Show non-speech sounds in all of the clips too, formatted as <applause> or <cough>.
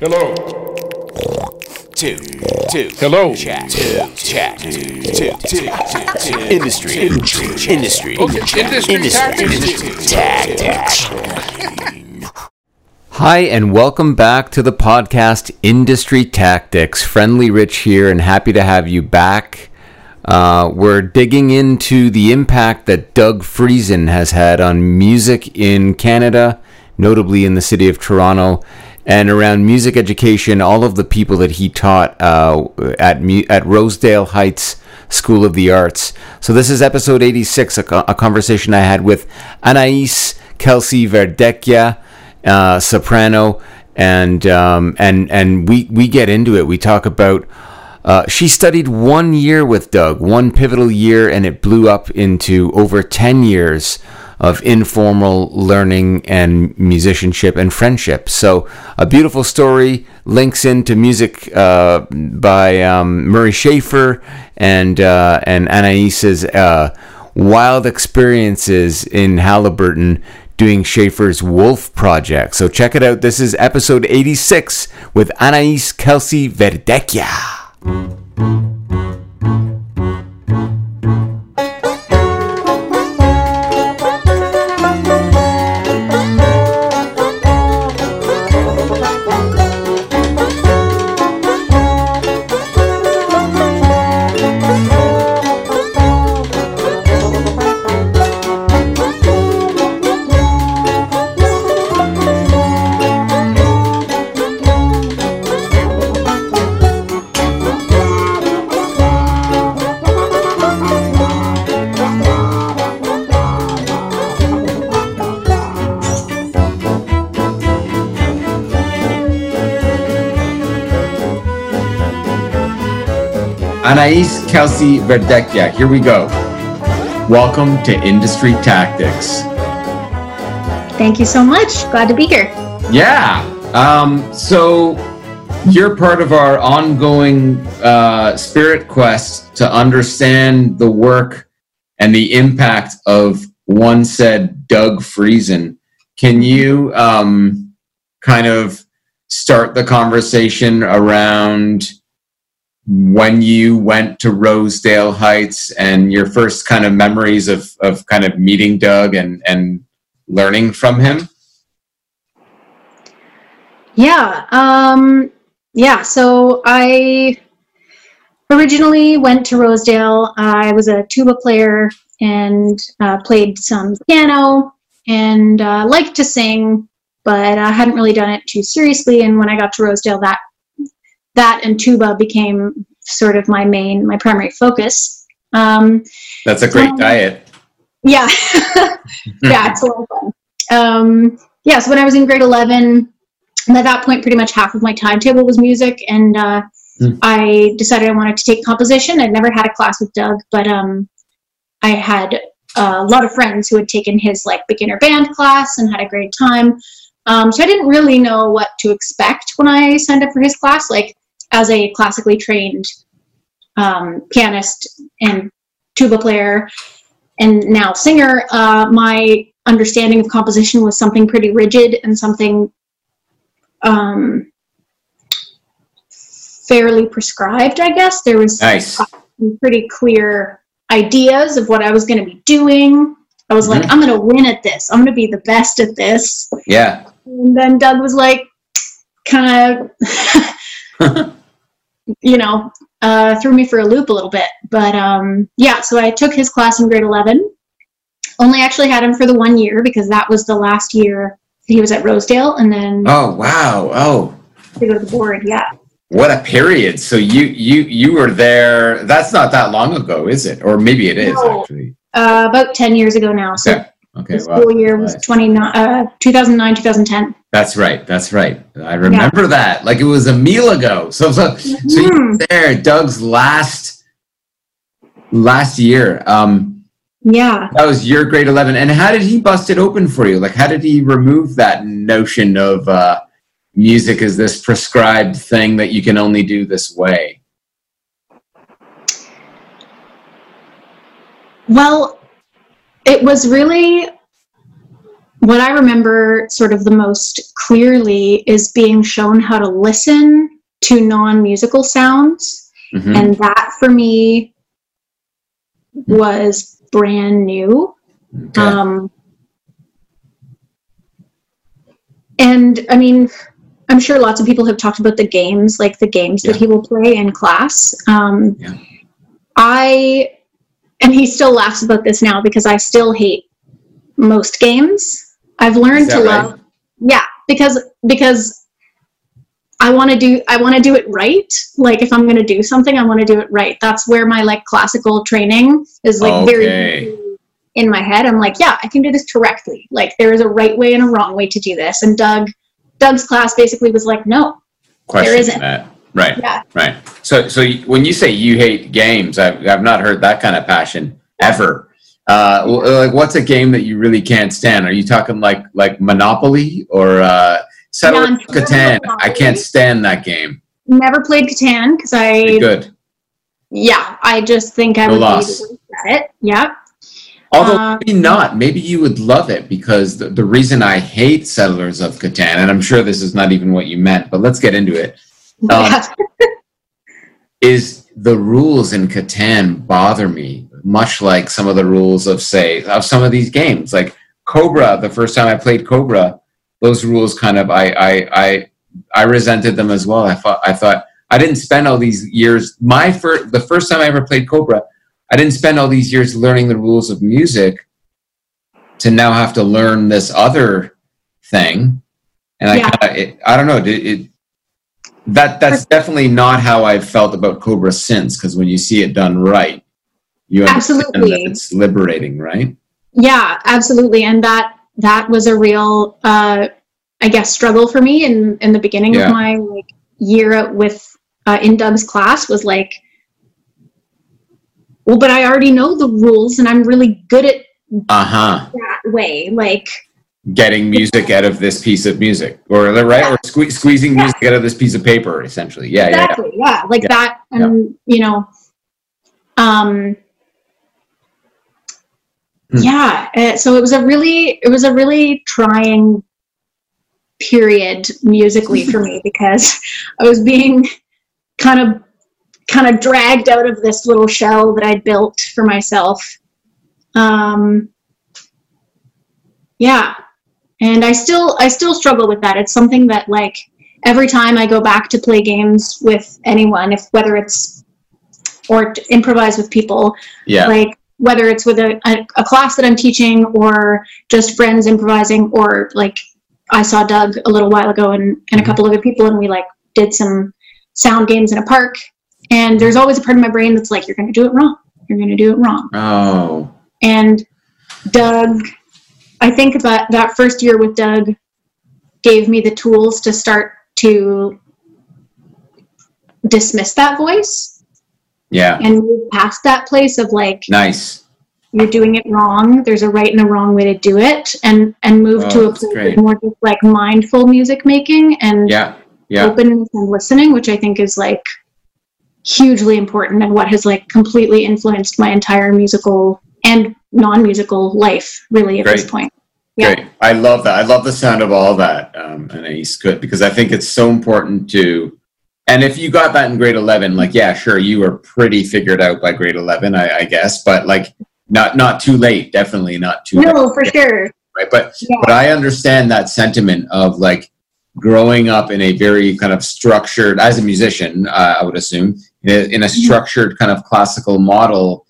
Hello. two, two. Hello. Chat, two, chat, two, two, two, two. Industry, industry, Okay, industry tactics. tactics. Hi, and welcome back to the podcast Industry Tactics. Friendly Rich here, and happy to have you back. Uh, we're digging into the impact that Doug Friesen has had on music in Canada, notably in the city of Toronto, and around music education. All of the people that he taught uh, at at Rosedale Heights School of the Arts. So this is episode 86, a, a conversation I had with Anais Kelsey Verdecchia uh, soprano, and um, and and we we get into it. We talk about. Uh, she studied one year with Doug, one pivotal year, and it blew up into over ten years of informal learning and musicianship and friendship. So a beautiful story links into music uh, by um, Murray Schafer and uh, and Anaïs's uh, wild experiences in Haliburton doing Schafer's Wolf Project. So check it out. This is episode 86 with Anaïs Kelsey Verdecchia. Kelsey Verdecchia, here we go. Welcome to Industry Tactics. Thank you so much. Glad to be here. Yeah. Um, so you're part of our ongoing uh, spirit quest to understand the work and the impact of one said Doug Friesen. Can you um, kind of start the conversation around when you went to Rosedale Heights and your first kind of memories of, of kind of meeting Doug and, and learning from him? Yeah. Um, yeah. So I originally went to Rosedale. I was a tuba player and uh, played some piano and uh, liked to sing, but I hadn't really done it too seriously. And when I got to Rosedale, that that and tuba became sort of my main, my primary focus. Um, That's a great Um, diet. yeah <laughs> yeah it's a lot of fun um yeah so when i was in grade 11 and at that point pretty much half of my timetable was music and uh, Hmm. i decided i wanted to take composition i'd never had a class with doug but um i had a lot of friends who had taken his like beginner band class and had a great time um, so i didn't really know what to expect when i signed up for his class like as a classically trained um, pianist and tuba player and now singer, uh, my understanding of composition was something pretty rigid and something um, fairly prescribed, I guess. There was Nice. some pretty clear ideas of what I was going to be doing. I was like, I'm going to win at this. I'm going to be the best at this. Yeah. And then Doug was like, kind of, <laughs> you know, uh, threw me for a loop a little bit. But um, yeah, so I took his class in grade 11. Only actually had him for the one year because that was the last year he was at Rosedale and then Oh wow. Oh, to go to the board. Yeah. what a period. So you you you were there. That's not that long ago, is it? Or maybe it is No. actually. Uh, about 10 years ago now. So Okay. Okay. the Wow. school year was 29, uh, 2009, 2010. That's right. That's right. I remember that. Like it was a meal ago. <laughs> So so, so you Mhm. there, Doug's last last year. Um, Yeah. that was your grade eleven. And how did he bust it open for you? Like how did he remove that notion of uh, music as this prescribed thing that you can only do this way? Well, it was really what I remember sort of the most clearly is being shown how to listen to non musical sounds. Mhm. And that for me was brand new. Okay. Um, and I mean, I'm sure lots of people have talked about the games, like the games that he will play in class. Um, Yeah. I, and he still laughs about this now because I still hate most games. I've learned to right? love, yeah, because because I want to do I want to do it right. Like if I'm going to do something, I want to do it right. That's where my like classical training is like Okay. very in my head. I'm like, yeah, I can do this correctly. Like there is a right way and a wrong way to do this. And Doug Doug's class basically was like, no, Question there isn't. that. Right. Yeah. Right. So, so when you say you hate games, I've, I've not heard that kind of passion ever. Uh, like, what's a game that you really can't stand? Are you talking like like Monopoly or uh, of Catan? I can't stand that game. never played Catan because I Good. yeah, I just think I No would loss. be at it. Yeah. Although Um, maybe not. Maybe you would love it because the, the reason I hate Settlers of Catan, and I'm sure this is not even what you meant, but let's get into it. <laughs> Um, is the rules in Catan bother me much like some of the rules of say of some of these games? Like Cobra the first time I played Cobra those rules kind of I I I, I resented them as well. I thought I thought I didn't spend all these years my first the first time I ever played Cobra I didn't spend all these years learning the rules of music to now have to learn this other thing. And I Yeah. kinda, it, I don't know it, it that that's definitely not how I've felt about Cobra since. Because when you see it done right, you Absolutely. that it's liberating, right? Yeah, absolutely. And that that was a real uh I guess struggle for me in in the beginning Yeah. of my like year with uh, in Doug's class was like well, but I already know the rules and I'm really good at Uh huh. that way. Like Getting music out of this piece of music, or right, or sque- squeezing Yeah. music out of this piece of paper, essentially. Yeah, yeah, yeah. exactly yeah, like Yeah. that and you know um Hmm. yeah uh, so it was a really it was a really trying period musically for me <laughs> because i was being kind of kind of dragged out of this little shell that i'd built for myself um yeah and i still i still struggle with that it's something that like every time I go back to play games with anyone, if whether it's or to improvise with people, Yeah. like whether it's with a, a, a class that I'm teaching or just friends improvising, or like I saw Doug a little while ago and, and a Mhm. couple other people, and we like did some sound games in a park. And there's always a part of my brain that's like, you're going to do it wrong. You're going to do it wrong. Oh, And Doug, I think that that first year with Doug gave me the tools to start to dismiss that voice yeah. and move past that place of like Nice. you're doing it wrong there's a right and a wrong way to do it and and move Oh, to a place of more just like mindful music making and Yeah. Yeah. openness and listening which i think is like hugely important and what has like completely influenced my entire musical and non-musical life really at this point Yeah. Great. I love that. I love the sound of all that, um, and it's good because I think it's so important to. And if you got that in grade eleven, like yeah, sure, you were pretty figured out by grade eleven, I, I guess, but like not not too late. Definitely not too late. no for sure right? But Yeah. but I understand that sentiment of like growing up in a very kind of structured, as a musician, uh, I would assume, in a, in a structured kind of classical model,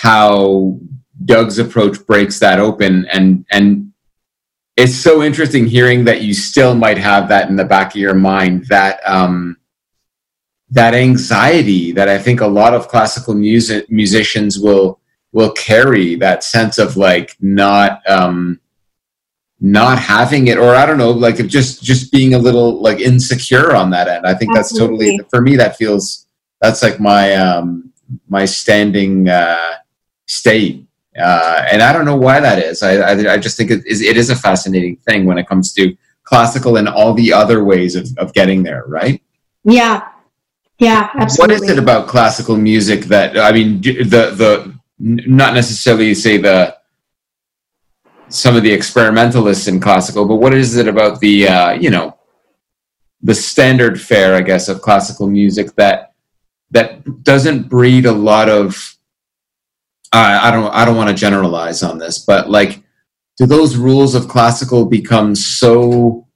how Doug's approach breaks that open, and and it's so interesting hearing that you still might have that in the back of your mind that um, that anxiety that I think a lot of classical music musicians will will carry that sense of like not um, not having it. Or i don't know like just just being a little like insecure on that end. I think that's totally for me that feels that's like my um my standing uh state. Uh and i don't know why that is. I i, I just think it is it is a fascinating thing when it comes to classical and all the other ways of, of getting there right? Yeah. Yeah absolutely what is it about classical music that I mean, the the not necessarily say the some of the experimentalists in classical, but what is it about the uh, you know the standard fare, I guess, of classical music that that doesn't breed a lot of uh, I don't I don't want to generalize on this, but like do those rules of classical become so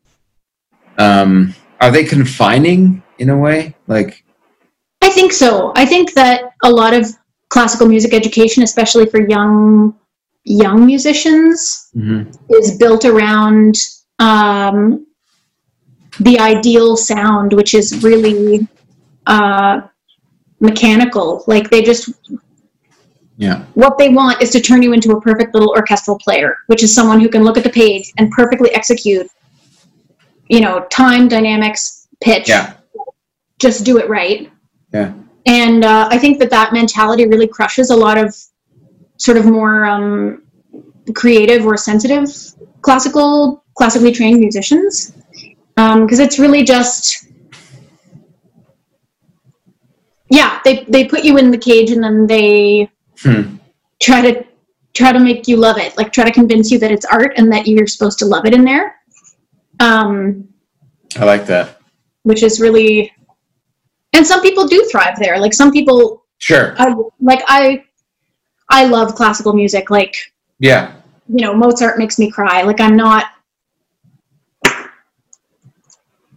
um, are they confining in a way like I think so. I think that a lot of classical music education, especially for young young musicians, mm-hmm. is built around um, the ideal sound, which is really uh, mechanical. Like they just yeah what they want is to turn you into a perfect little orchestral player, which is someone who can look at the page and perfectly execute, you know, time, dynamics, pitch. yeah Just do it right. yeah and uh, I think that that mentality really crushes a lot of sort of more um, creative or sensitive classical, classically trained musicians, because it's really just, yeah, they they put you in the cage and then they Hmm. try to try to make you love it, like try to convince you that it's art and that you're supposed to love it in there. Um, I like that. which is really and some people do thrive there. Like some people sure. I, like i i love classical music. Like yeah. you know mozart makes me cry. Like i'm not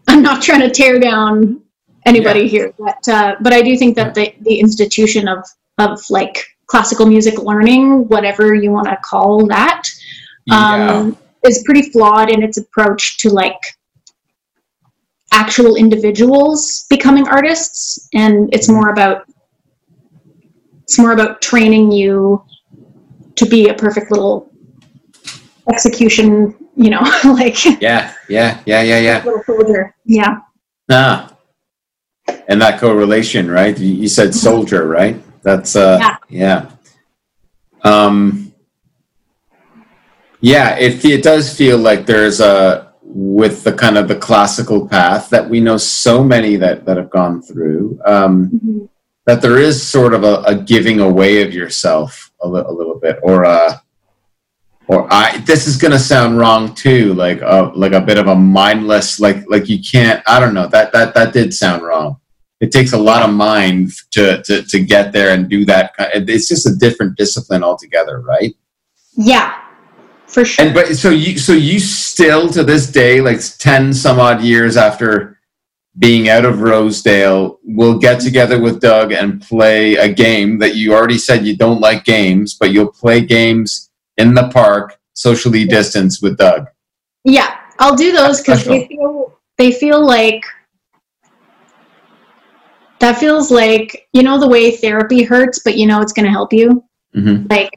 i'm not trying to tear down anybody Yeah. here but uh, but i do think that the the institution of of like classical music learning whatever you want to call that um, is pretty flawed in its approach to like actual individuals becoming artists and it's more about it's more about training you to be a perfect little execution you know <laughs> like yeah yeah yeah yeah yeah little soldier yeah Ah. And that correlation, right? You you said soldier, right? That's uh yeah. Um yeah, it it does feel like there's a with the kind of the classical path that we know so many that that have gone through um that there is sort of a, a giving away of yourself a, li- a little bit or a or I this is gonna sound wrong too, like a like a bit of a mindless like like you can't I don't know that that that did sound wrong. It takes a lot of mind to to to get there and do that. It's just a different discipline altogether, right? yeah for sure And but so you so you still to this day, like ten some odd years after being out of Rosedale, will get together with Doug and play a game that you already said you don't like games, but you'll play games in the park, socially distanced with Doug. yeah i'll do those because they feel they feel like that feels like you know the way therapy hurts but you know it's going to help you hmm like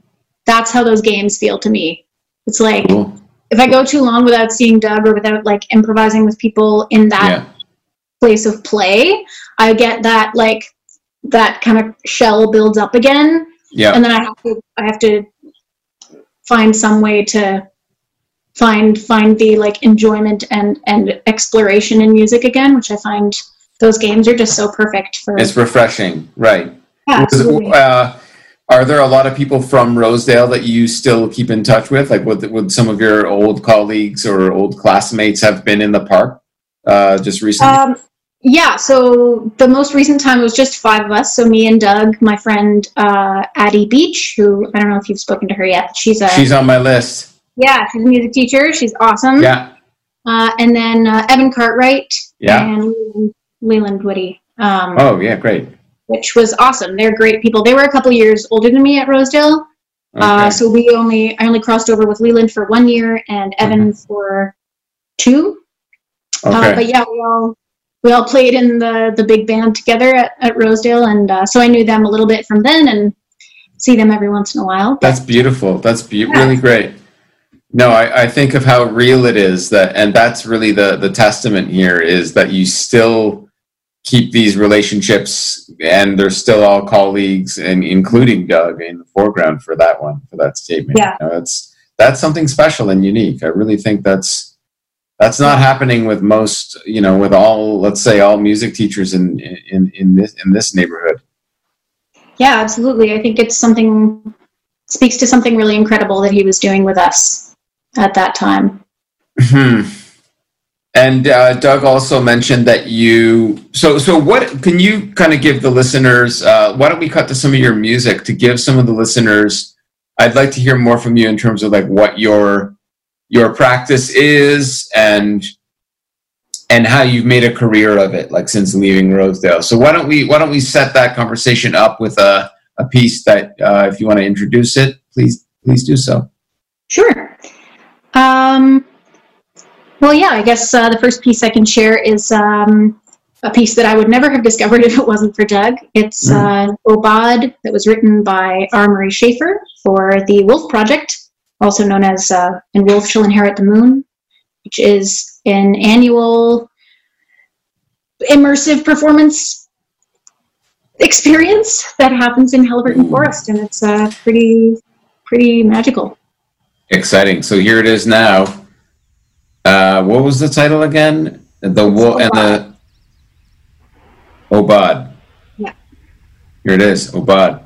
that's how those games feel to me it's like Cool. if i go too long without seeing doug or without like improvising with people in that Yeah. place of play i get that like that kind of shell builds up again Yeah. and then i have to i have to find some way to find find the like enjoyment and and exploration in music again which i find those games are just so perfect for It's refreshing, right? yeah, absolutely. uh, are there a lot of people from Rosedale that you still keep in touch with? Like, would, would some of your old colleagues or old classmates have been in the park uh, just recently? Um, yeah, so the most recent time it was just five of us. So me and Doug, my friend uh, Addie Beach, who I don't know if you've spoken to her yet. She's a She's on my list. yeah, she's a music teacher. She's awesome. Yeah, Uh, and then uh, Evan Cartwright yeah. and Leland, Whitty, um, Oh, yeah, great. which was awesome. They're great people. They were a couple years older than me at Rosedale. Uh, so we only I only crossed over with Leland for one year and Evan for two. Uh, okay. but yeah, we all we all played in the the big band together at, at Rosedale, and uh, so I knew them a little bit from then, and see them every once in a while. That's beautiful. That's be- Yeah. really great. No, I, I think of how real it is that, and that's really the the testament here is that you still keep these relationships, and they're still all colleagues, and including Doug in the foreground for that one, for that statement. Yeah. You know, it's that's something special and unique. I really think that's that's not happening with most, you know, with all, let's say, all music teachers in in in this in this neighborhood. Yeah, absolutely. I think it's something speaks to something really incredible that he was doing with us. at that time. Hmm. And uh, Doug also mentioned that you. So, so what can you kind of give the listeners? Uh, why don't we cut to some of your music to give some of the listeners? I'd like to hear more from you in terms of like what your your practice is and and how you've made a career of it, like since leaving Rosedale. So why don't we why don't we set that conversation up with a a piece that uh, if you want to introduce it, please please do so. Sure. Um, well, yeah, I guess uh, the first piece I can share is um, a piece that I would never have discovered <laughs> if it wasn't for Doug. It's uh, Obad that was written by R. Murray Schafer for the Wolf Project, also known as uh, And Wolf Shall Inherit the Moon, which is an annual immersive performance experience that happens in Haliburton Forest, and it's uh, pretty pretty magical. Exciting. So here it is now. Uh, what was the title again? The wolf and the Obad. Yeah. Here it is, Obad.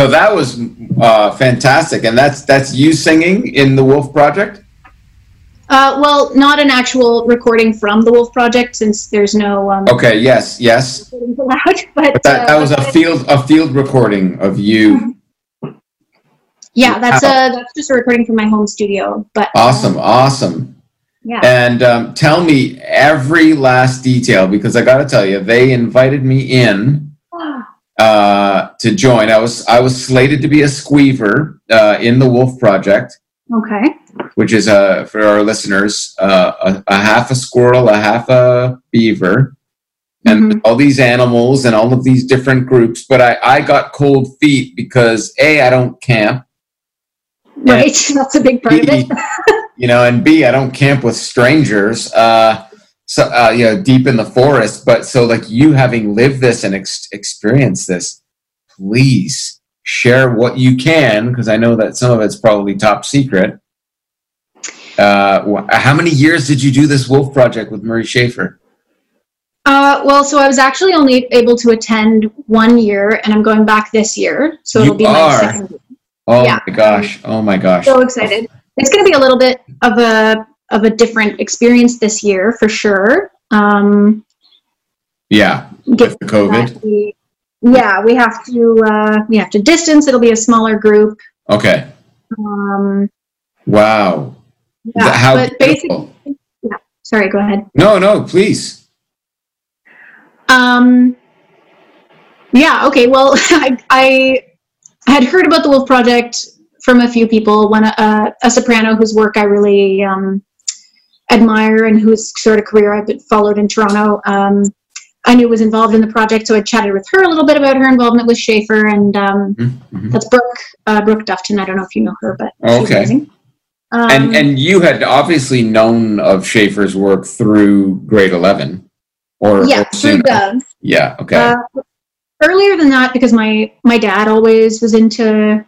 So that was uh, fantastic, and that's that's you singing in the Wolf Project. Uh, well, not an actual recording from the Wolf Project, since there's no um, Okay. Yes. Yes. allowed. <laughs> But, But that, uh, that was a field a field recording of you. yeah, that's a that's just a recording from my home studio. But um, Awesome. Awesome. yeah, And um, tell me every last detail because I got to tell you, they invited me in uh, to join. I was I was slated to be a squeever uh, in the Wolf Project, okay, which is uh, for our listeners uh, a, a half a squirrel, a half a beaver, and Mhm. all these animals and all of these different groups. But I, I got cold feet because a I don't camp, right. <laughs> That's a big part of it. you know, and B, I don't camp with strangers. Uh, so, uh, you know, deep in the forest. But so, like you having lived this and ex- experienced this, please share what you can because I know that some of it's probably top secret. Uh, how many years did you do this wolf project with Murray Schafer? Uh, well, so I was actually only able to attend one year, and I'm going back this year, so it'll You be my are? second. Oh Yeah. my gosh! Oh my gosh! So excited! It's going to be a little bit of a of a different experience this year for sure. Um, Yeah, with the COVID. yeah, we have to uh, we have to distance. It'll be a smaller group. Okay. Um, Wow. yeah, How but basically, beautiful. sorry, go ahead. No, no, please. Um, yeah, okay. Well, <laughs> I, I had heard about the Wolf Project from a few people. One, uh, a soprano whose work I really um, admire and whose sort of career I've been followed in Toronto. Um, I knew was involved in the project, so I chatted with her a little bit about her involvement with Schafer, and um, Mhm. that's Brooke uh, Brooke Dufton. I don't know if you know her, but she's Okay. amazing. Um, and and you had obviously known of Schafer's work through grade eleven, or yeah, or through. Yeah. Okay. Uh, earlier than that, because my my dad always was into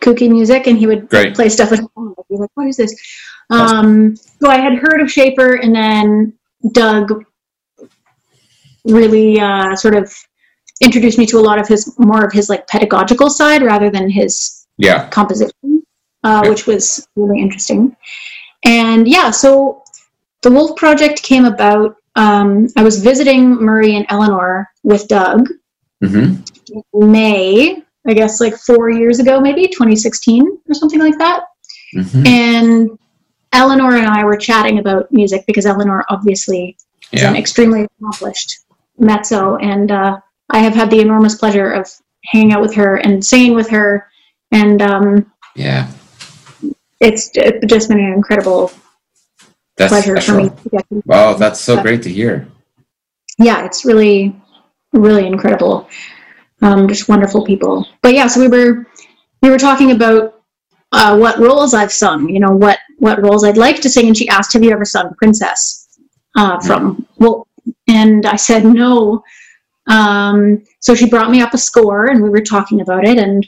kooky music, and he would Great. play stuff at home. I'd be like, "What is this?" Um, so I had heard of Schafer, and then Doug really uh, sort of introduced me to a lot of his more of his like pedagogical side rather than his yeah. composition, uh, Yeah. which was really interesting. And yeah, so the Wolf Project came about. Um, I was visiting Murray and Eleanor with Doug hmm in May, I guess like four years ago, maybe 2016 or something like that. hmm And Eleanor and I were chatting about music because Eleanor obviously is an extremely accomplished mezzo, and uh, I have had the enormous pleasure of hanging out with her and singing with her, and um, Yeah. it's it's just been an incredible That's pleasure for me. To get to, Wow, that's so great to hear. yeah, it's really, really incredible. Um, just wonderful people. But yeah, so we were we were talking about uh, what roles I've sung. You know, what what roles I'd like to sing, and she asked, "Have you ever sung Princess?" Uh, from well, and I said no. Um, so she brought me up a score, and we were talking about it, and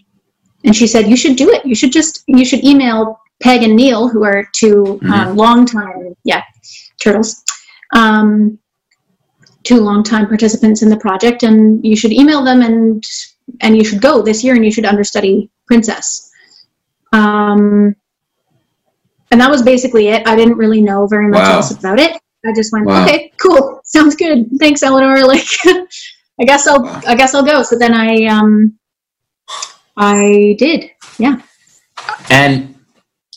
and she said, "You should do it. You should just you should email Peg and Neil, who are 2 um, long time, yeah, turtles." Um, two longtime participants in the project, and you should email them and and you should go this year and you should understudy Princess. Um, and that was basically it. I didn't really know very much Wow. else about it. I just went, Wow. okay, cool, sounds good. Thanks, Eleanor. <laughs> Like, I guess I'll Wow. I guess I'll go. So then I um I did. Yeah. And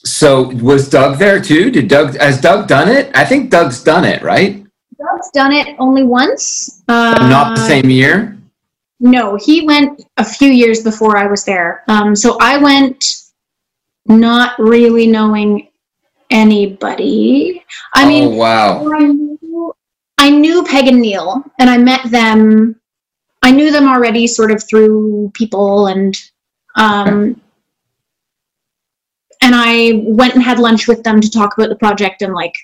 so was Doug there too? Did Doug has Doug done it? I think Doug's done it, right? Doug's done it only once. Uh, Not the same year. No, he went a few years before I was there. Um, so I went not really knowing anybody. I oh mean, wow. I knew, I knew Peg and Neil, and I met them. I knew them already, sort of through people, and um, and I went and had lunch with them to talk about the project and like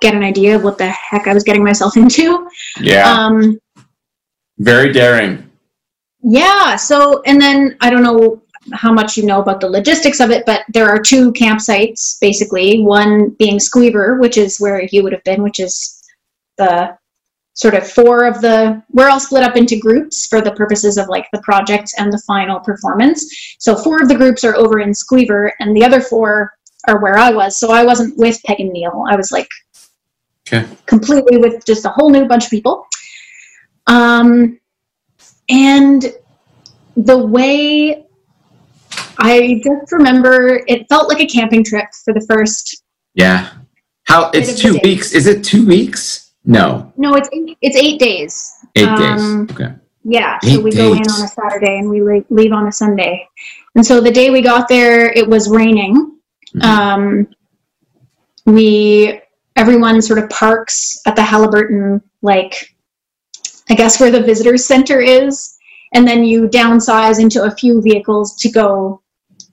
get an idea of what the heck I was getting myself into. Yeah. Um, Very daring. Yeah. So, and then I don't know how much you know about the logistics of it, but there are two campsites basically. One being Squeever, which is where you would have been, which is the sort of four of the we're all split up into groups for the purposes of like the project and the final performance so four of the groups are over in squeever and the other four are where i was so i wasn't with peg and neil i was like Okay. completely with just a whole new bunch of people um and the way i just remember it felt like a camping trip for the first Yeah. How it's two weeks. Is it two weeks? No. no it's eight, it's eight days Eight Um, days. Okay. Yeah, so Eight we go in on a Saturday and we le- leave on a Sunday. And so the day we got there, it was raining. Mhm. Um, we everyone sort of parks at the Haliburton, like I guess where the visitors center is, and then you downsize into a few vehicles to go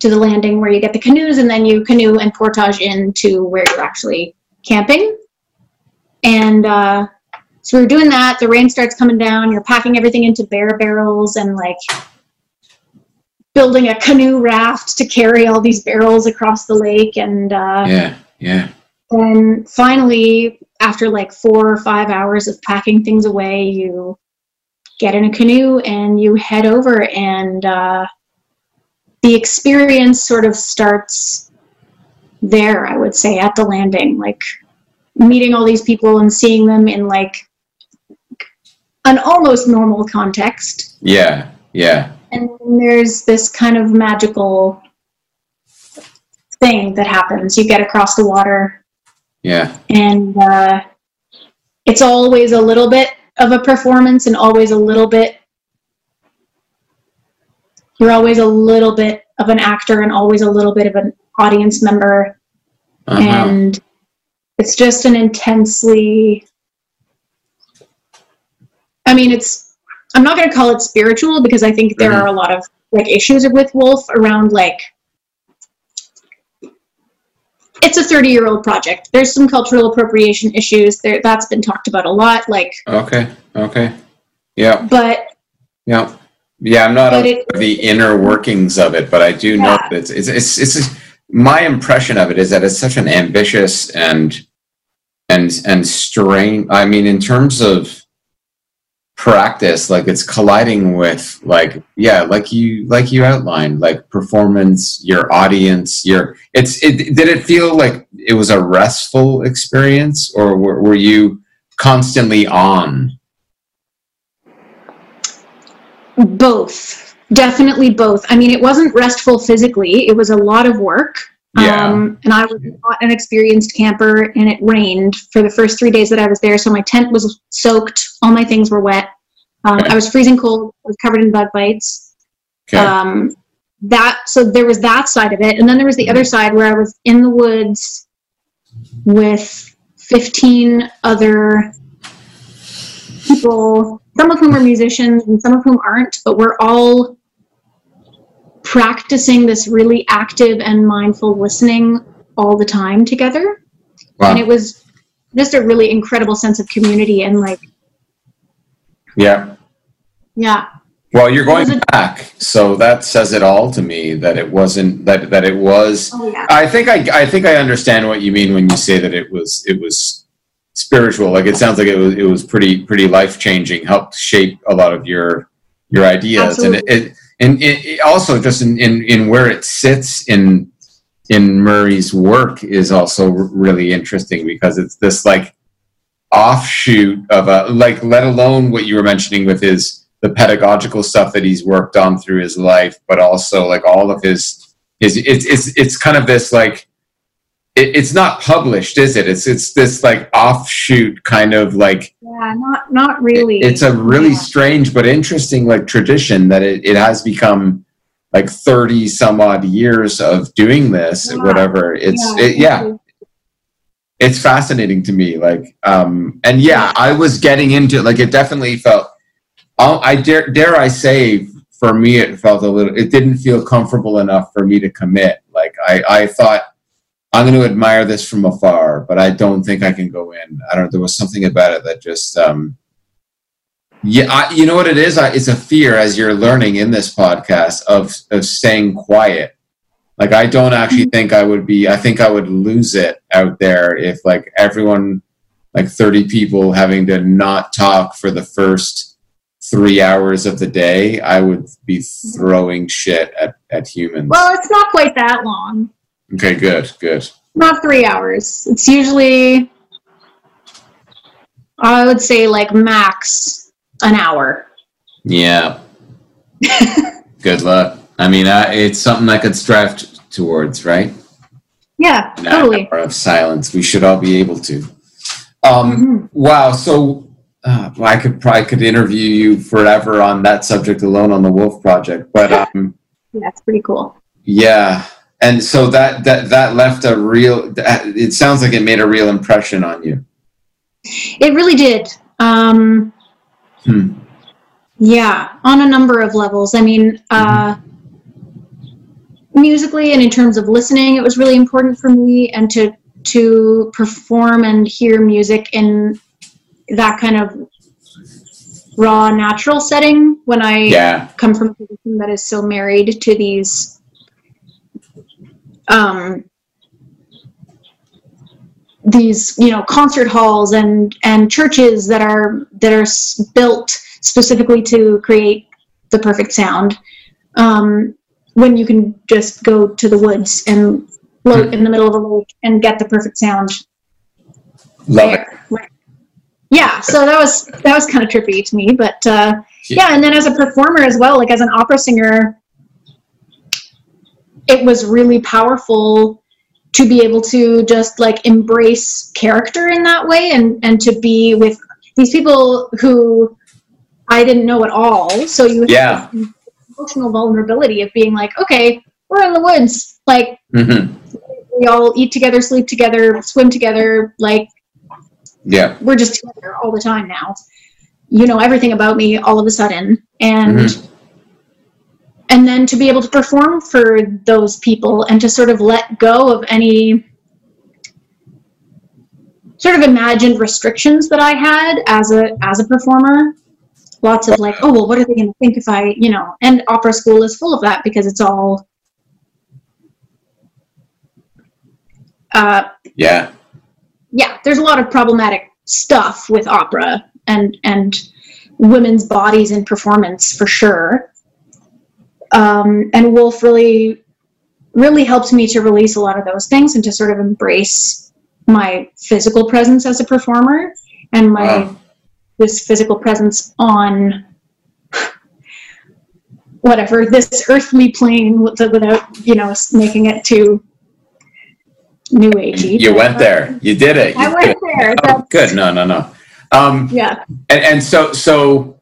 to the landing where you get the canoes, and then you canoe and portage into where you're actually camping. And uh, so we were doing that. The rain starts coming down. You're packing everything into bear barrels and like building a canoe raft to carry all these barrels across the lake. And uh, Yeah. Yeah. then finally, after like four or five hours of packing things away, you get in a canoe and you head over. And uh, the experience sort of starts there, I would say, at the landing. Like meeting all these people and seeing them in like an almost normal context. Yeah. Yeah. And there's this kind of magical thing that happens. You get across the water, Yeah. and uh, it's always a little bit of a performance, and always a little bit. You're always a little bit of an actor, and always a little bit of an audience member, Uh-huh. and it's just an intensely. I mean, it's. I'm not going to call it spiritual because I think there Mhm. are a lot of like issues with Wolf around like it's a 30 year old project. There's some cultural appropriation issues there. That's been talked about a lot. Like, Okay. Okay. Yeah. but Yeah. Yeah. I'm not aware of the inner workings of it, but I do know Yeah. that it's, it's, it's, it's, my impression of it is that it's such an ambitious and, and, and strain. I mean, in terms of practice, like it's colliding with like, yeah, like you, like you outlined, like performance, your audience, your, it's, it, did it feel like it was a restful experience or were, were you constantly on? Both. Definitely both. I mean, it wasn't restful physically, it was a lot of work. Yeah. Um, and I was not an experienced camper, and it rained for the first three days that I was there. So my tent was soaked, all my things were wet. Um, Okay. I was freezing cold, I was covered in bug bites. Okay. um, that so there was that side of it and then there was the other side where i was in the woods with 15 other people some of whom are musicians and some of whom aren't but we're all practicing this really active and mindful listening all the time together wow. and it was just a really incredible sense of community and like yeah. yeah Well, you're going a- back, so that says it all to me that it wasn't that that it was. oh yeah I think I I think I understand what you mean when you say that it was it was spiritual. Like it sounds like it was it was pretty pretty life changing. Helped shape a lot of your your ideas, and it, it and it, it also just in, in in where it sits in in Murray's work is also really interesting because it's this like offshoot of a like let alone what you were mentioning with his the pedagogical stuff that he's worked on through his life but also like all of his his it's it's it's kind of this like it, it's not published is it? It's it's this like offshoot kind of like yeah not not really. it's a really Yeah. strange but interesting like tradition that it, it has become like 30 some odd years of doing this Yeah. whatever. It's Yeah, it, yeah. it's fascinating to me like um and yeah i was getting into it like it definitely felt I'll, i dare dare i say for me it felt a little it didn't feel comfortable enough for me to commit. Like i i thought i'm going to admire this from afar but i don't think i can go in i don't there was something about it that just um yeah I, you know what it is I, it's a fear as you're learning in this podcast of of staying quiet like I don't actually think I would be. I think I would lose it out there if like everyone like 30 people having to not talk for the first three hours of the day, I would be throwing shit at, at humans. Well, it's not quite that long. Okay, good, good. Not three hours. It's usually, I would say, like max an hour. Yeah. <laughs> good luck. I mean, I, it's something I could strive t- towards, right? Yeah, An totally. hour of silence. We should all be able to. Um, Mhm. Wow. So uh, I could probably could interview you forever on that subject alone on the Wolf Project, but <laughs> um, Yeah, it's pretty cool. yeah. And so that that that left a real. It sounds like it made a real impression on you. It really did. Um, Hmm. Yeah, on a number of levels. I mean, uh, musically and in terms of listening, it was really important for me, and to to perform and hear music in that kind of raw, natural setting. When I Yeah. come from a position that is so married to these um, these you know concert halls and and churches that are that are built specifically to create the perfect sound um, when you can just go to the woods and float in the middle of a lake and get the perfect sound Love it. Yeah, so that was that was kind of trippy to me, but uh, yeah, and then as a performer as well, like as an opera singer, it was really powerful to be able to just like embrace character in that way and and to be with these people who I didn't know at all. So you Yeah. emotional vulnerability of being like, okay, we're in the woods, like hmm we all eat together, sleep together, swim together, like Yeah. we're just together all the time now. You know everything about me all of a sudden, and Mhm. And then to be able to perform for those people and to sort of let go of any sort of imagined restrictions that I had as a as a performer. Lots of like, oh well, what are they going to think if I, you know? And opera school is full of that because it's all. Uh, Yeah. yeah, there's a lot of problematic stuff with opera and and women's bodies in performance for sure. Um, and Wolf really really helped me to release a lot of those things and to sort of embrace my physical presence as a performer and my Wow. this physical presence on whatever this earthly plane without you know making it too new agey. You went there. You did it. You I went there. Oh, good. No, no, no. Um, Yeah. and, and so so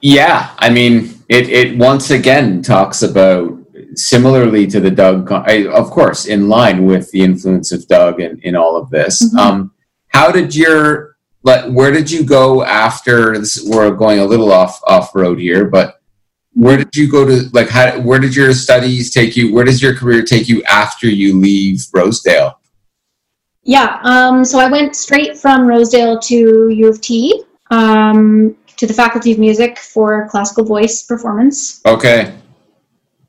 yeah i mean it it once again talks about similarly to the doug I, of course in line with the influence of doug in, in all of this. Mhm. um how did your like where did you go after this we're going a little off off road here but where did you go to like how where did your studies take you where does your career take you after you leave rosedale? Yeah, um, so I went straight from Rosedale to U of T, um, to the Faculty of Music for classical voice performance. okay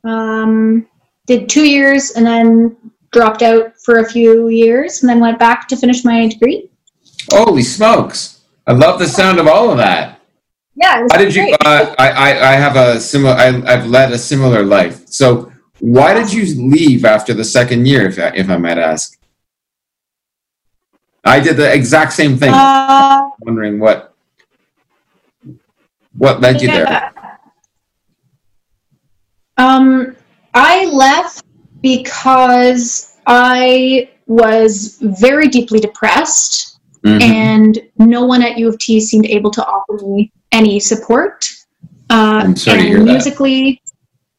Um, did two years and then dropped out for a few years and then went back to finish my degree. holy smokes i love the sound of all of that Yeah, How did you? Uh, I, I I have a similar. I, I've led a similar life. So why did you leave after the second year, if I, if I might ask? I did the exact same thing. Uh, wondering what what led you there. Um, I left because I was very deeply depressed, Mhm. and no one at U of T seemed able to offer me any support. Uh, I'm sorry to and hear that. musically,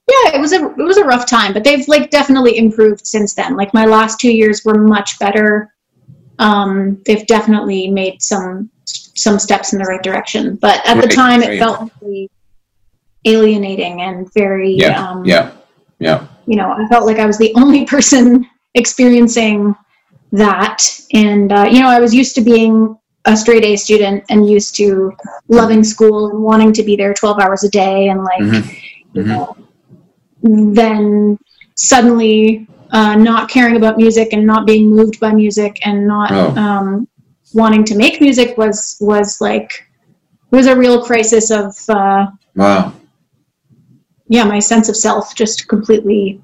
yeah, it was a it was a rough time, but they've like definitely improved since then. Like my last two years were much better. Um, they've definitely made some some steps in the right direction, but at the time right. it felt very alienating and very Yeah, um, yeah, yeah. you know i felt like i was the only <laughs> person experiencing that and uh, you know i was used to being a straight a student and used to loving school and wanting to be there 12 hours a day and like Mhm, you mhm. know then suddenly uh, not caring about music and not being moved by music and not Oh. um, wanting to make music was was like it was a real crisis of uh, Wow. yeah my sense of self just completely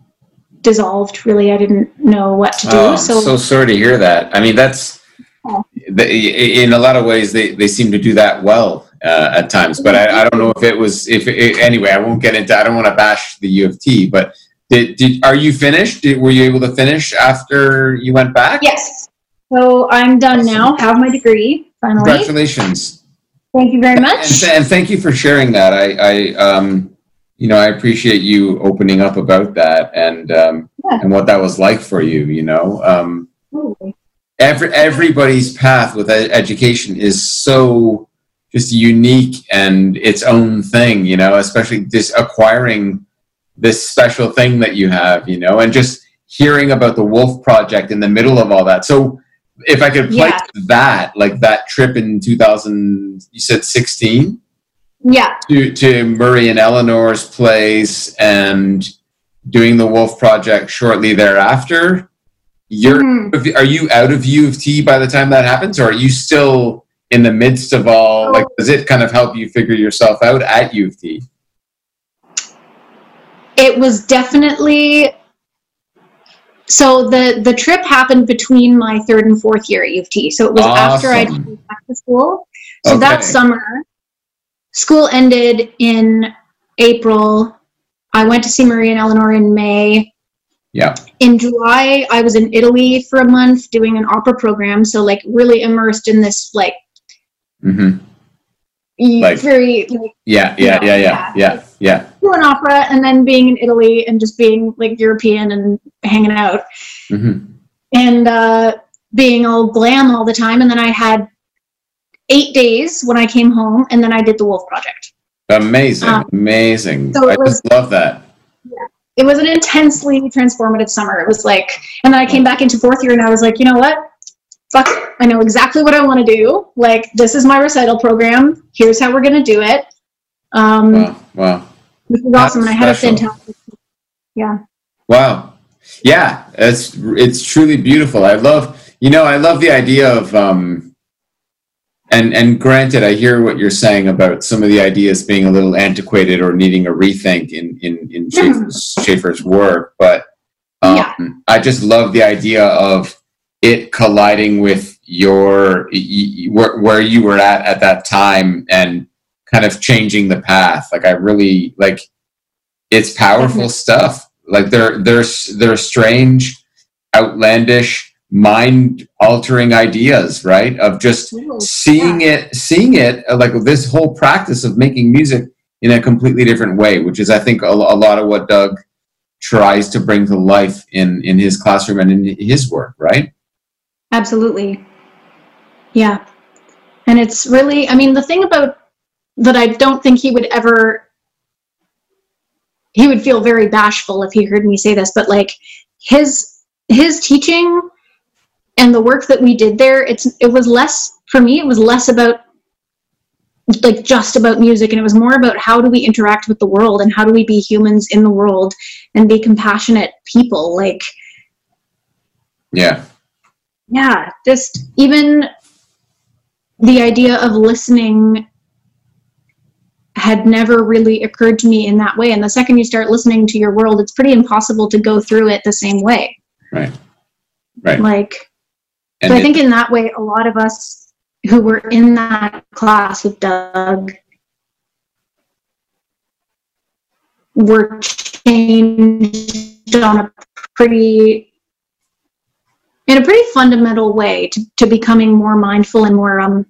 dissolved really i didn't know what to do Oh, so, so sorry to hear that. I mean, that's Oh. the- in a lot of ways they, they seem to do that well uh, at times. But I, I don't know if it was if it, anyway. I won't get into. I don't want to bash the U of T. But did, did are you finished? Did, were you able to finish after you went back? yes so i'm done now have my degree finally Congratulations. thank you very And, much th- and thank you for sharing that. I, I um, you know, I appreciate you opening up about that and um, Yeah. and what that was like for you. You know, um, every everybody's path with education is so just unique and its own thing. You know, especially just acquiring this special thing that you have. You know, and just hearing about the Wolf Project in the middle of all that. So. If I could play Yeah. that, like that trip in 2000, you said 16? yeah to, to Murray and Eleanor's place and doing the Wolf Project shortly thereafter. You're Mhm. are you out of U of T by the time that happens, or are you still in the midst of all? Like, does it kind of help you figure yourself out at U of T? it was definitely so the the trip happened between my third and fourth year at U of T. So it was after I Awesome. went back to school. So that summer, school ended in April. I went to see Murray and Eleanor in May. Yeah. In July, I was in Italy for a month doing an opera program. So like really immersed in this like, hmm e- Like- very like Yeah, yeah, yeah, yeah, yeah, yeah. Doing opera and then being in Italy and just being like European and hanging out. hmm and uh, being all glam all the time. And then I had eight days when I came home, and then I did the Wolf Project. Amazing, Um, amazing. so I it was- just love that. It was an intensely transformative summer. It was like, and then I came back into fourth year, and I was like, you know what? Fuck. I know exactly what I want to do. Like, this is my recital program. Here's how we're gonna do it. Um, Wow, wow. which was awesome, and I had a fantastic. Yeah. Wow. Yeah, it's it's truly beautiful. I love you know I love the idea of um and and granted I hear what you're saying about some of the ideas being a little antiquated or needing a rethink in in in Schafer's, Schafer's work, but um, Yeah. I just love the idea of it colliding with your where where you were at at that time and kind of changing the path. Like I really like it's powerful Mhm. stuff. Like they're they're they're strange, outlandish, mind altering ideas, right? Of just seeing it seeing it like this whole practice of making music in a completely different way, which is I think a, a lot of what Doug tries to bring to life in in his classroom and in his work, right? Absolutely. Yeah. And it's really, I mean, the thing about that I don't think he would ever, he would feel very bashful if he heard me say this, but like his, his teaching and the work that we did there, it's, it was less, for me, it was less about like just about music and it was more about how do we interact with the world and how do we be humans in the world and be compassionate people like Yeah. yeah just even the idea of listening had never really occurred to me in that way and the second you start listening to your world it's pretty impossible to go through it the same way Right. Right. like And so i think in that way a lot of us who were in that class with doug were changed on a pretty in a pretty fundamental way to, to becoming more mindful and more um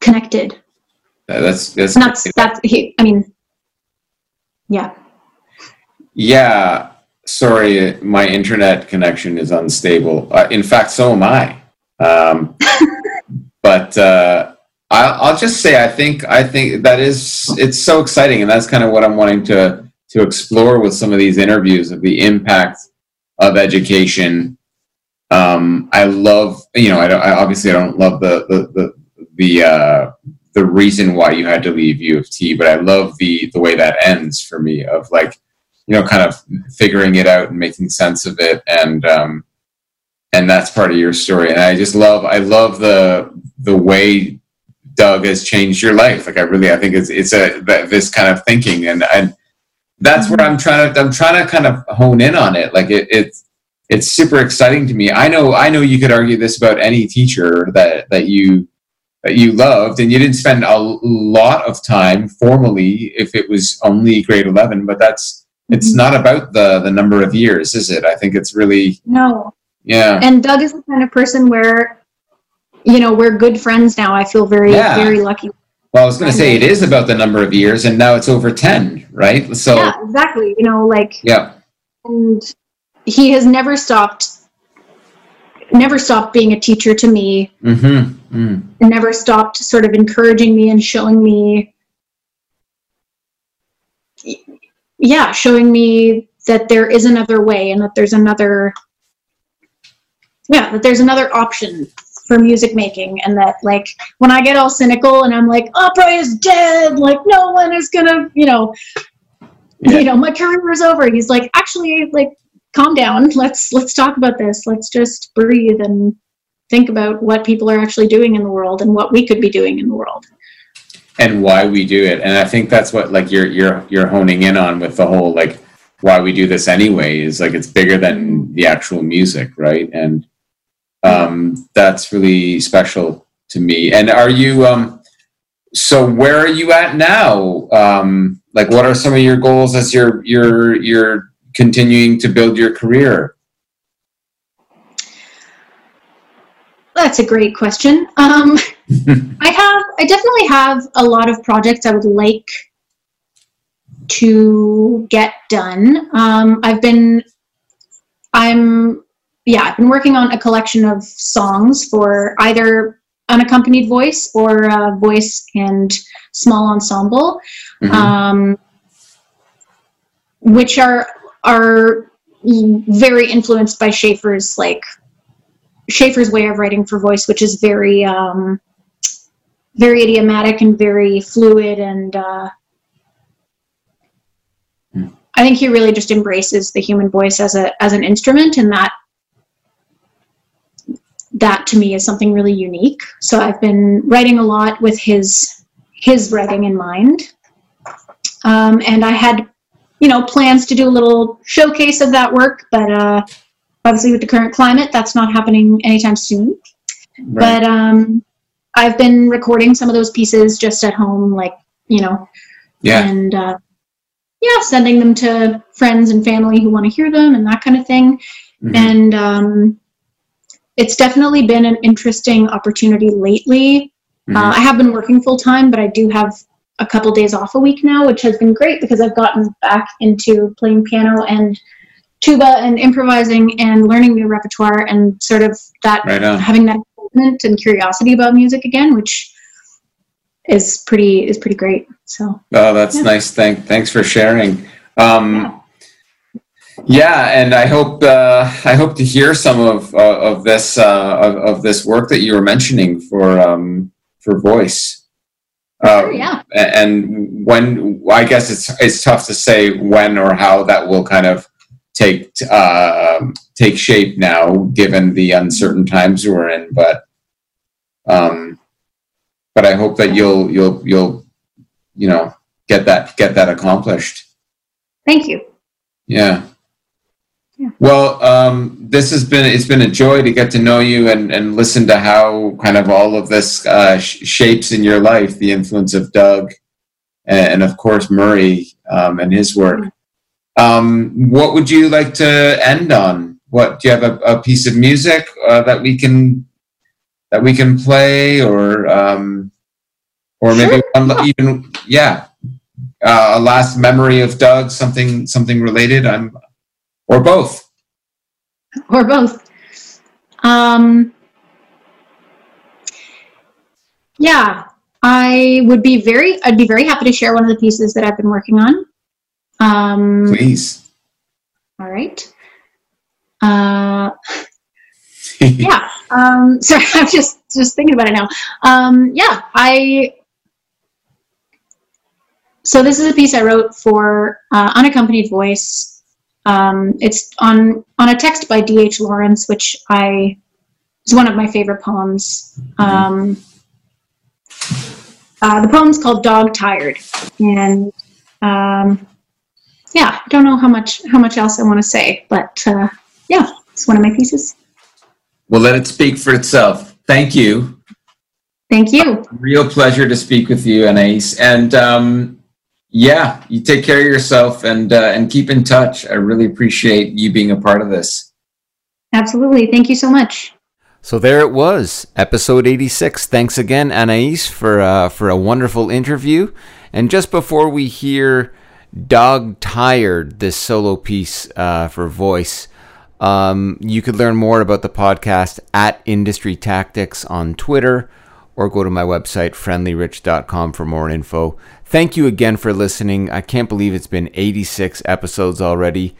connected that's that's that's that's he, i mean yeah Yeah, sorry, my internet connection is unstable. Uh, in fact, so am I. Um, <laughs> but uh, I'll, I'll just say, I think, I think that is, it's so exciting, and that's kind of what I'm wanting to to explore with some of these interviews of the impact of education. Um, I love, you know, I, don't, I obviously I don't love the the the the uh, the reason why you had to leave U of T, but I love the the way that ends for me of like you know, kind of figuring it out and making sense of it, and um, and that's part of your story. And I just love, I love the the way Doug has changed your life. Like I really, I think it's it's a this kind of thinking, and and that's where I'm trying to I'm trying to kind of hone in on it. Like it, it's it's super exciting to me. I know I know you could argue this about any teacher that that you you loved, and you didn't spend a lot of time formally if it was only grade eleven, but that's it's Mm-hmm. not about the the number of years, is it? I think it's really No. yeah. And Doug is the kind of person where, you know, we're good friends now. I feel very, Yeah. very lucky. Well, I was going to say it is about the number of years, and now it's over ten, right? So yeah, exactly. You know, like, yeah, and he has never stopped, never stopped being a teacher to me. mm-hmm. mm. never stopped sort of encouraging me and showing me yeah showing me that there is another way and that there's another yeah that there's another option for music making and that like when i get all cynical and i'm like opera is dead like no one is gonna you know Yeah. you know my career is over he's like actually like calm down let's let's talk about this let's just breathe and think about what people are actually doing in the world and what we could be doing in the world and why we do it, and I think that's what like you're you're you're honing in on with the whole like why we do this anyway is like it's bigger than the actual music, right? And um, that's really special to me. And are you um, so where are you at now? Um, like, what are some of your goals as you're you're you're continuing to build your career? that's a great question um, <laughs> i have i definitely have a lot of projects i would like to get done um, i've been i'm yeah i've been working on a collection of songs for either unaccompanied voice or uh, voice and small ensemble Mhm. um, which are are very influenced by Schafer's like Schafer's way of writing for voice, which is very um, very idiomatic and very fluid, and uh. I think he really just embraces the human voice as a as an instrument, and that that to me is something really unique. So I've been writing a lot with his his writing in mind, um, and I had you know plans to do a little showcase of that work, but uh, obviously with the current climate, that's not happening anytime soon. Right. But um, I've been recording some of those pieces just at home, like you know, yeah. and uh, yeah, sending them to friends and family who want to hear them and that kind of thing. Mhm. And um, it's definitely been an interesting opportunity lately. Uh, Mhm. I have been working full time, but I do have a couple days off a week now, which has been great because I've gotten back into playing piano and tuba and improvising and learning new repertoire and sort of that Right having that excitement and curiosity about music again, which is pretty is pretty great. So Oh, that's Yeah. nice. Thank, thanks for sharing. Um, yeah, and I hope uh, I hope to hear some of uh, of this uh, of, of this work that you were mentioning for um, for voice. Uh, Sure, yeah. And when I guess it's it's tough to say when or how that will kind of take uh, take shape now, given the uncertain times we're in. But um, but I hope that you'll you'll you'll you know get that get that accomplished. thank you. Yeah. Yeah. Well, um, this has been it's been a joy to get to know you and, and listen to how kind of all of this uh, sh- shapes in your life the influence of Doug and, and of course Murray um, and his work. Um, what would you like to end on? What do you have a, a piece of music uh, that we can that we can play or um, or maybe Sure, even yeah uh, a last memory of Doug something something related I'm or both or both. Um, yeah, I would be very, I'd be very happy to share one of the pieces that I've been working on. Um, please all right. Uh, <laughs> yeah. Um, <laughs> sorry, I'm just just thinking about it now. Um, yeah, I. So this is a piece I wrote for uh, unaccompanied voice. Um, it's on on a text by D. H. Lawrence, which I is one of my favorite poems. Um, uh, the poem's called "Dog Tired," and um, yeah, I don't know how much how much else I want to say, but uh, yeah, it's one of my pieces. Well, let it speak for itself. Thank you. Thank you. Real pleasure to speak with you, Anais. And um, yeah, you take care of yourself and uh, and keep in touch. I really appreciate you being a part of this. Absolutely. Thank you so much. So there it was, episode 86. Thanks again, Anais, for uh, for a wonderful interview. And just before we hear "Dog Tired," this solo piece uh, for voice, um, you could learn more about the podcast at Industry Tactics on Twitter, or go to my website friendlyrich.com for more info. Thank you again for listening. I can't believe it's been 86 episodes already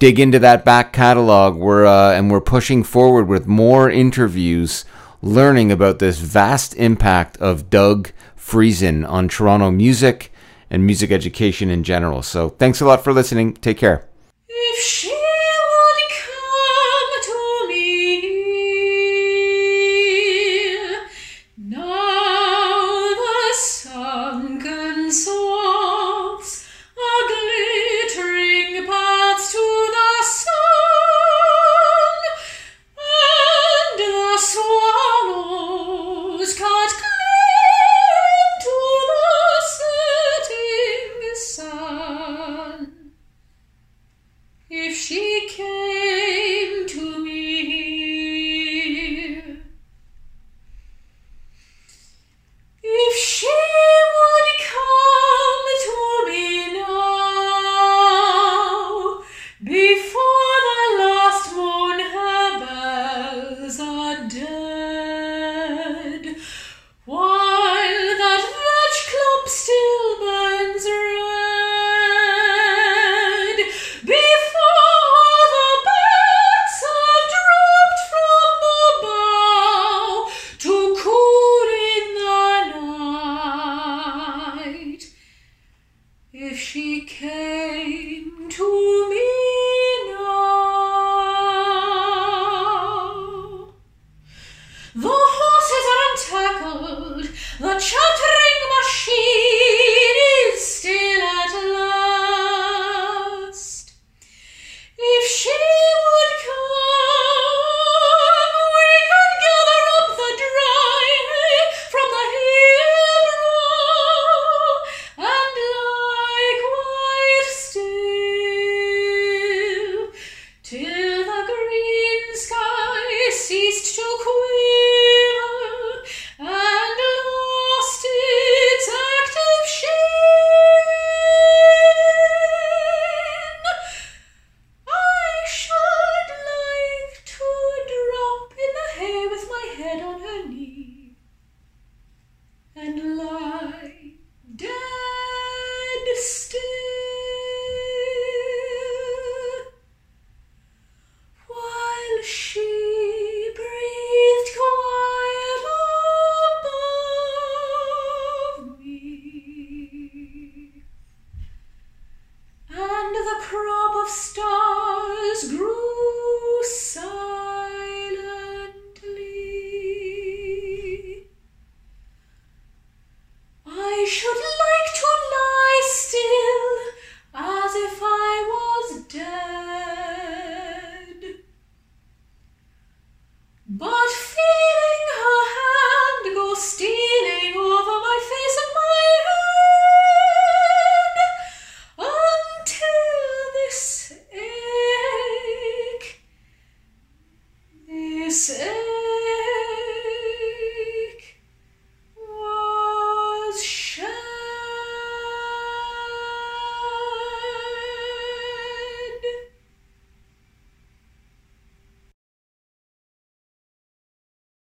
dig into that back catalog. We're uh, and we're pushing forward with more interviews, learning about this vast impact of Doug Friesen on Toronto music and music education in general. So thanks a lot for listening. Take care.